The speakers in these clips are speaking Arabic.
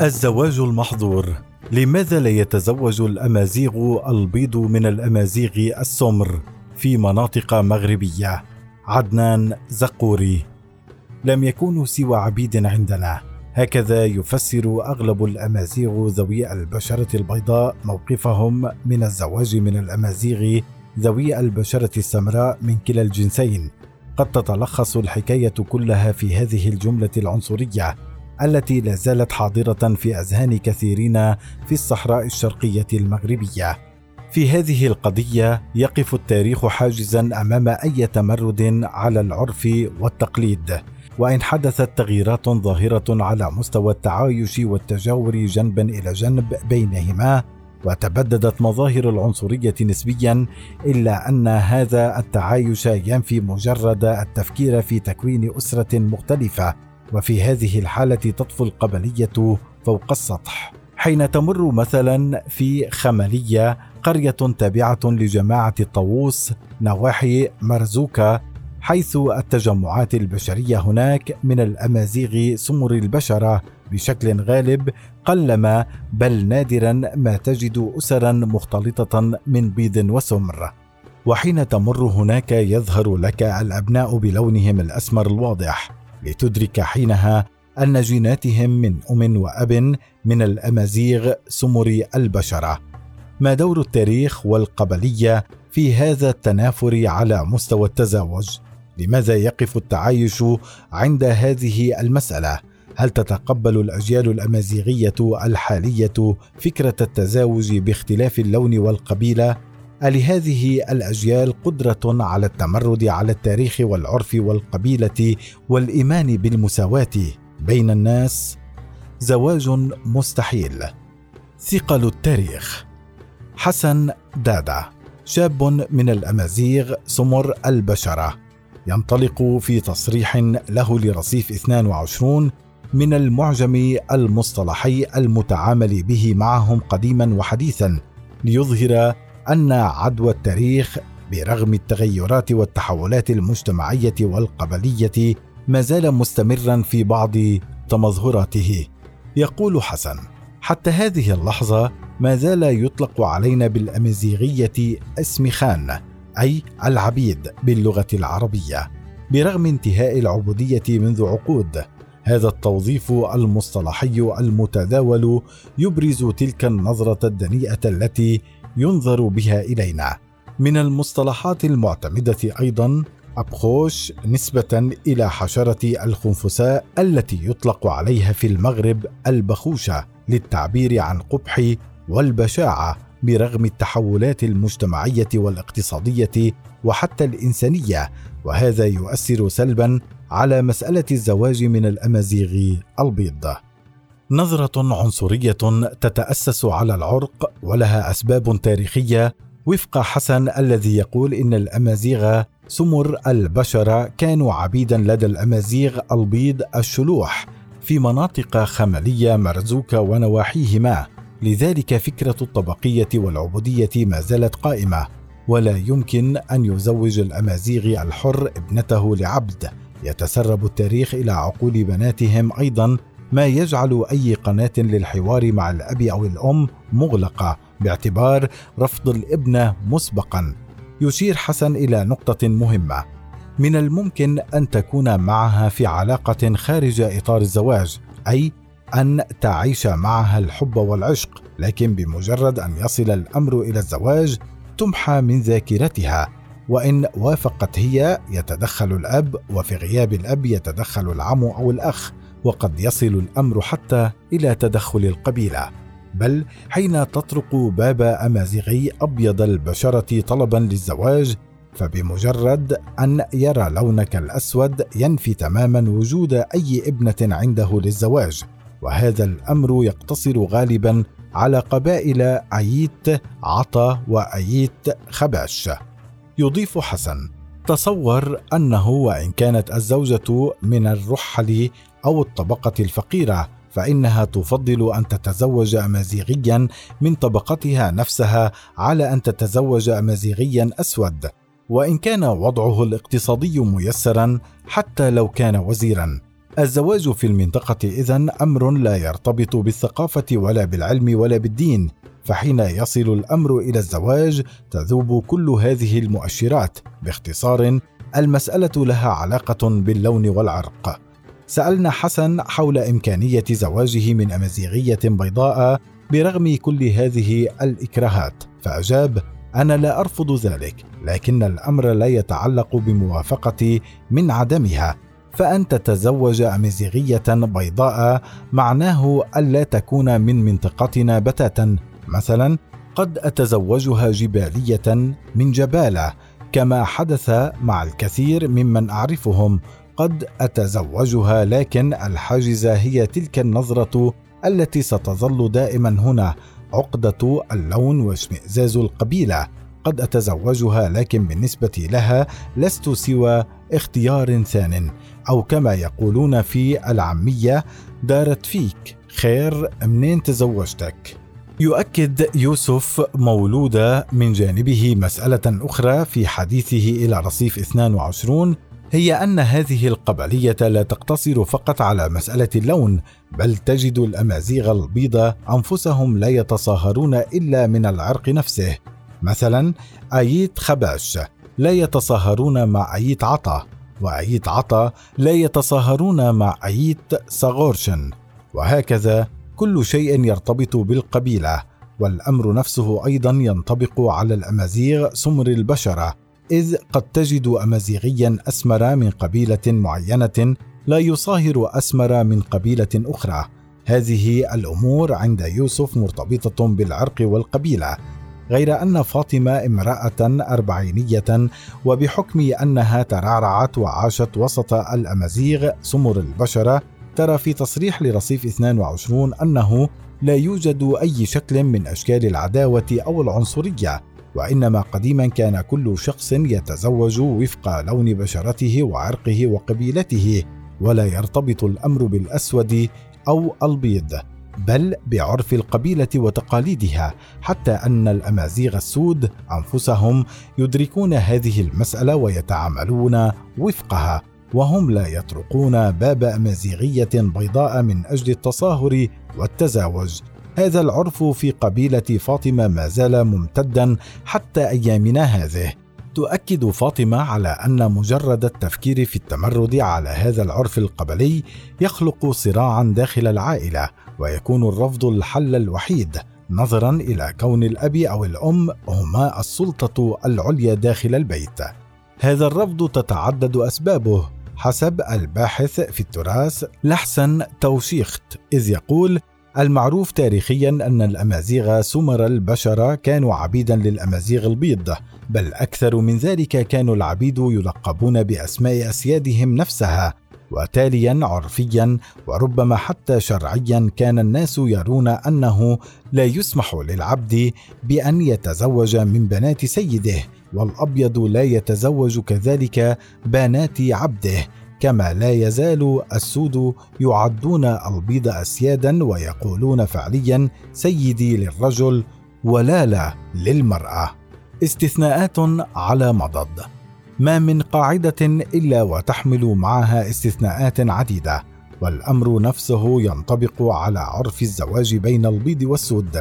الزواج المحظور. لماذا لا يتزوج الأمازيغ البيض من الأمازيغ السمر في مناطق مغربية؟ عدنان زقوري. لم يكونوا سوى عبيد عندنا. هكذا يفسر أغلب الأمازيغ ذوي البشرة البيضاء موقفهم من الزواج من الأمازيغ ذوي البشرة السمراء من كلا الجنسين. قد تتلخص الحكاية كلها في هذه الجملة العنصرية. التي لا زالت حاضرة في أذهان كثيرين في الصحراء الشرقية المغربية. في هذه القضية يقف التاريخ حاجزا أمام أي تمرد على العرف والتقليد. وإن حدثت تغييرات ظاهرة على مستوى التعايش والتجاور جنبا إلى جنب بينهما وتبددت مظاهر العنصرية نسبيا إلا أن هذا التعايش ينفي مجرد التفكير في تكوين أسرة مختلفة. وفي هذه الحالة تطفو القبلية فوق السطح. حين تمر مثلا في خمليه قرية تابعة لجماعة الطاووس نواحي مرزوكا حيث التجمعات البشرية هناك من الأمازيغ سمر البشره بشكل غالب قلما بل نادرا ما تجد اسرا مختلطة من بيض وسمر. وحين تمر هناك يظهر لك الأبناء بلونهم الأسمر الواضح. لتدرك حينها أن جيناتهم من أم وأب من الأمازيغ سمر البشرة. ما دور التاريخ والقبلية في هذا التنافر على مستوى التزاوج؟ لماذا يقف التعايش عند هذه المسألة؟ هل تتقبل الأجيال الأمازيغية الحالية فكرة التزاوج باختلاف اللون والقبيلة؟ ألهذه الأجيال قدرة على التمرد على التاريخ والعرف والقبيلة والإيمان بالمساواة بين الناس؟ زواج مستحيل. ثقل التاريخ حسن دادا شاب من الأمازيغ سمر البشرة ينطلق في تصريح له لرصيف 22 من المعجم المصطلحي المتعامل به معهم قديما وحديثا ليظهر أن عدوى التاريخ برغم التغيرات والتحولات المجتمعية والقبلية ما زال مستمرا في بعض تمظهراته. يقول حسن حتى هذه اللحظة ما زال يطلق علينا بالأمازيغية اسم خان أي العبيد باللغة العربية برغم انتهاء العبودية منذ عقود. هذا التوظيف المصطلحي المتداول يبرز تلك النظرة الدنيئة التي ينظر بها إلينا من المصطلحات المعتمدة أيضا أبخوش نسبة إلى حشرة الخنفساء التي يطلق عليها في المغرب البخوشة للتعبير عن قبح والبشاعة برغم التحولات المجتمعية والاقتصادية وحتى الإنسانية وهذا يؤثر سلبا على مسألة الزواج من الأمازيغ البيض. نظرة عنصرية تتأسس على العرق ولها أسباب تاريخية. وفق حسن الذي يقول إن الأمازيغ سمر البشرة كانوا عبيدا لدى الأمازيغ البيض الشلوح في مناطق خملية مرزوكة ونواحيهما. لذلك فكرة الطبقية والعبودية ما زالت قائمة. ولا يمكن أن يزوج الأمازيغ الحر ابنته لعبد. يتسرب التاريخ إلى عقول بناتهم أيضا. ما يجعل أي قناة للحوار مع الأب أو الأم مغلقة باعتبار رفض الابنه مسبقا. يشير حسن إلى نقطة مهمة. من الممكن أن تكون معها في علاقة خارج إطار الزواج أي أن تعيش معها الحب والعشق لكن بمجرد أن يصل الأمر إلى الزواج تمحى من ذاكرتها. وإن وافقت هي يتدخل الأب وفي غياب الأب يتدخل العم أو الأخ. وقد يصل الأمر حتى إلى تدخل القبيلة. بل حين تطرق باب أمازيغي أبيض البشرة طلبا للزواج فبمجرد أن يرى لونك الأسود ينفي تماما وجود أي ابنة عنده للزواج. وهذا الأمر يقتصر غالبا على قبائل اييت عطا واييت خباش. يضيف حسن تصور أنه وإن كانت الزوجة من الرحل أو الطبقة الفقيرة فإنها تفضل أن تتزوج امازيغيا من طبقتها نفسها على أن تتزوج امازيغيا أسود وإن كان وضعه الاقتصادي ميسرا حتى لو كان وزيرا الزواج في المنطقة إذن أمر لا يرتبط بالثقافة ولا بالعلم ولا بالدين، فحين يصل الأمر إلى الزواج تذوب كل هذه المؤشرات، باختصار المسألة لها علاقة باللون والعرق. سألنا حسن حول إمكانية زواجه من أمازيغية بيضاء برغم كل هذه الإكراهات، فأجاب: أنا لا أرفض ذلك، لكن الأمر لا يتعلق بموافقتي من عدمها، فأن تتزوج أمازيغية بيضاء معناه ألا تكون من منطقتنا بتاتا مثلا قد أتزوجها جبالية من جبالة كما حدث مع الكثير ممن أعرفهم قد أتزوجها لكن الحاجزة هي تلك النظرة التي ستظل دائما هنا عقدة اللون واشمئزاز القبيلة. قد أتزوجها لكن بالنسبة لها لست سوى اختيار ثان. أو كما يقولون في العامية دارت فيك. خير منين تزوجتك؟ يؤكد يوسف مولودة من جانبه مسألة أخرى في حديثه إلى رصيف 22 هي أن هذه القبلية لا تقتصر فقط على مسألة اللون بل تجد الأمازيغ البيض أنفسهم لا يتصاهرون إلا من العرق نفسه. مثلا أييت خباش لا يتصاهرون مع أييت عطا وأييت عطا لا يتصاهرون مع أييت ساغورشن وهكذا كل شيء يرتبط بالقبيلة والأمر نفسه أيضا ينطبق على الأمازيغ سمر البشرة. إذ قد تجد أمازيغيا أسمر من قبيلة معينة لا يصاهر أسمر من قبيلة أخرى. هذه الأمور عند يوسف مرتبطة بالعرق والقبيلة غير أن فاطمة امرأة أربعينية وبحكم أنها ترعرعت وعاشت وسط الأمازيغ سمر البشرة ترى في تصريح لرصيف 22 أنه لا يوجد أي شكل من أشكال العداوة أو العنصرية. وإنما قديما كان كل شخص يتزوج وفق لون بشرته وعرقه وقبيلته ولا يرتبط الأمر بالأسود أو البيض بل بعرف القبيلة وتقاليدها حتى أن الأمازيغ السود أنفسهم يدركون هذه المسألة ويتعاملون وفقها وهم لا يطرقون باب أمازيغية بيضاء من أجل التصاهر والتزاوج. هذا العرف في قبيلة فاطمة ما زال ممتدا حتى أيامنا هذه. تؤكد فاطمة على أن مجرد التفكير في التمرد على هذا العرف القبلي يخلق صراعا داخل العائلة ويكون الرفض الحل الوحيد نظرا إلى كون الأب أو الأم هما السلطة العليا داخل البيت. هذا الرفض تتعدد أسبابه حسب الباحث في التراث لحسن توشيخت إذ يقول المعروف تاريخيا أن الأمازيغ سمر البشره كانوا عبيدا للأمازيغ البيض بل أكثر من ذلك كانوا العبيد يلقبون بأسماء أسيادهم نفسها وتاليا عرفيا وربما حتى شرعيا كان الناس يرون أنه لا يسمح للعبد بأن يتزوج من بنات سيده والأبيض لا يتزوج كذلك بنات عبده. كما لا يزال السود يعدون البيض أسيادا ويقولون فعليا سيدي للرجل ولا لا للمرأة. استثناءات على مضض. ما من قاعدة إلا وتحمل معها استثناءات عديدة والأمر نفسه ينطبق على عرف الزواج بين البيض والسود.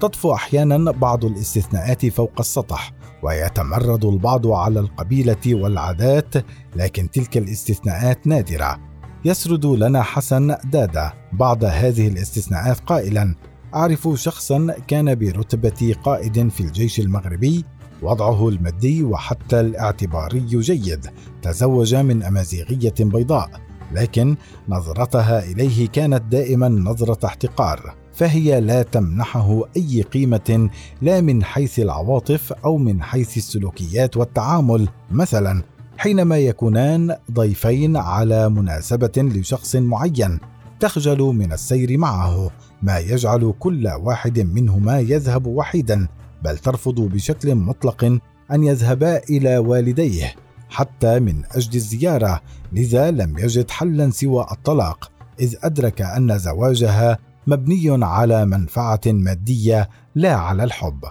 تطفو أحيانا بعض الاستثناءات فوق السطح ويتمرد البعض على القبيلة والعادات لكن تلك الاستثناءات نادرة. يسرد لنا حسن دادا بعض هذه الاستثناءات قائلا أعرف شخصا كان برتبة قائد في الجيش المغربي وضعه المادي وحتى الاعتباري جيد تزوج من أمازيغية بيضاء لكن نظرتها إليه كانت دائما نظرة احتقار. فهي لا تمنحه أي قيمة لا من حيث العواطف أو من حيث السلوكيات والتعامل. مثلا حينما يكونان ضيفين على مناسبة لشخص معين تخجل من السير معه. ما يجعل كل واحد منهما يذهب وحيدا بل ترفض بشكل مطلق أن يذهبا إلى والديه حتى من أجل الزيارة. لذا لم يجد حلا سوى الطلاق إذ أدرك أن زواجها مبني على منفعة مادية لا على الحب.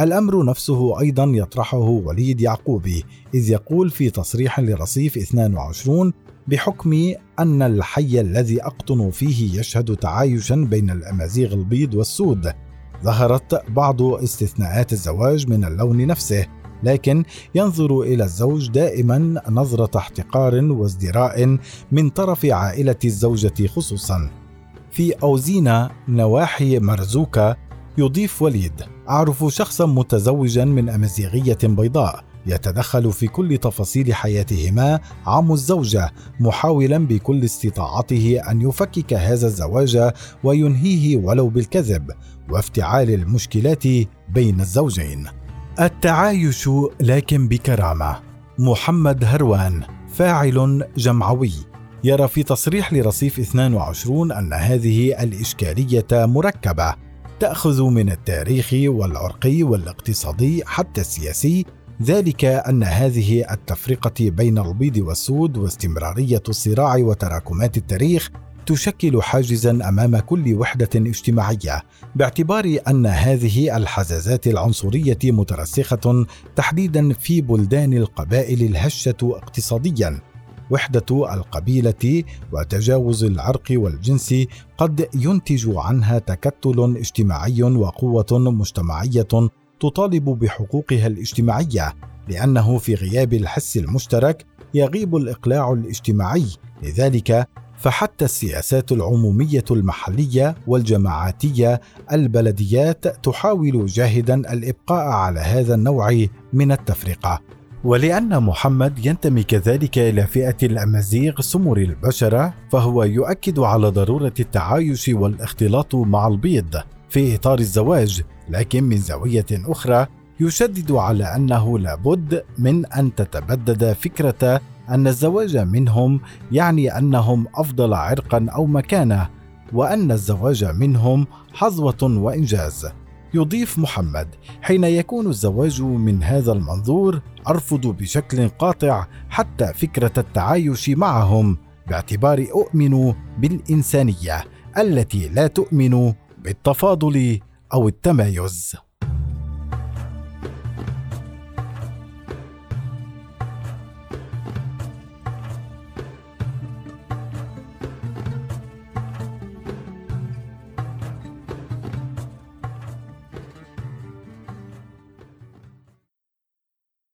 الأمر نفسه أيضا يطرحه وليد يعقوبي إذ يقول في تصريح لرصيف 22 بحكم أن الحي الذي أقطن فيه يشهد تعايشا بين الأمازيغ البيض والسود. ظهرت بعض استثناءات الزواج من اللون نفسه لكن ينظر إلى الزوج دائما نظرة احتقار وازدراء من طرف عائلة الزوجة خصوصا. في أوزينا نواحي مرزوكا يضيف وليد. أعرف شخصا متزوجا من أمازيغية بيضاء. يتدخل في كل تفاصيل حياتهما عم الزوجة محاولا بكل استطاعته أن يفكك هذا الزواج وينهيه ولو بالكذب وافتعال المشكلات بين الزوجين. التعايش لكن بكرامة. محمد هروان فاعل جمعوي. يرى في تصريح لرصيف 22 أن هذه الإشكالية مركبة تأخذ من التاريخ والعرقي والاقتصادي حتى السياسي. ذلك أن هذه التفرقة بين البيض والسود واستمرارية الصراع وتراكمات التاريخ تشكل حاجزا أمام كل وحدة اجتماعية باعتبار أن هذه الحزازات العنصرية مترسخة تحديدا في بلدان القبائل الهشة اقتصاديا. وحدة القبيلة وتجاوز العرق والجنس قد ينتج عنها تكتل اجتماعي وقوة مجتمعية تطالب بحقوقها الاجتماعية لأنه في غياب الحس المشترك يغيب الإقلاع الاجتماعي. لذلك فحتى السياسات العمومية المحلية والجماعاتية البلديات تحاول جاهدا الإبقاء على هذا النوع من التفرقة. ولأن محمد ينتمي كذلك إلى فئة الأمازيغ سمر البشرة فهو يؤكد على ضرورة التعايش والاختلاط مع البيض في إطار الزواج لكن من زاوية أخرى يشدد على أنه لابد من أن تتبدد فكرة أن الزواج منهم يعني أنهم أفضل عرقا أو مكانة وأن الزواج منهم حظوة وإنجاز. يضيف محمد حين يكون الزواج من هذا المنظور أرفض بشكل قاطع حتى فكرة التعايش معهم باعتبار أؤمن بالإنسانية التي لا تؤمن بالتفاضل أو التمايز.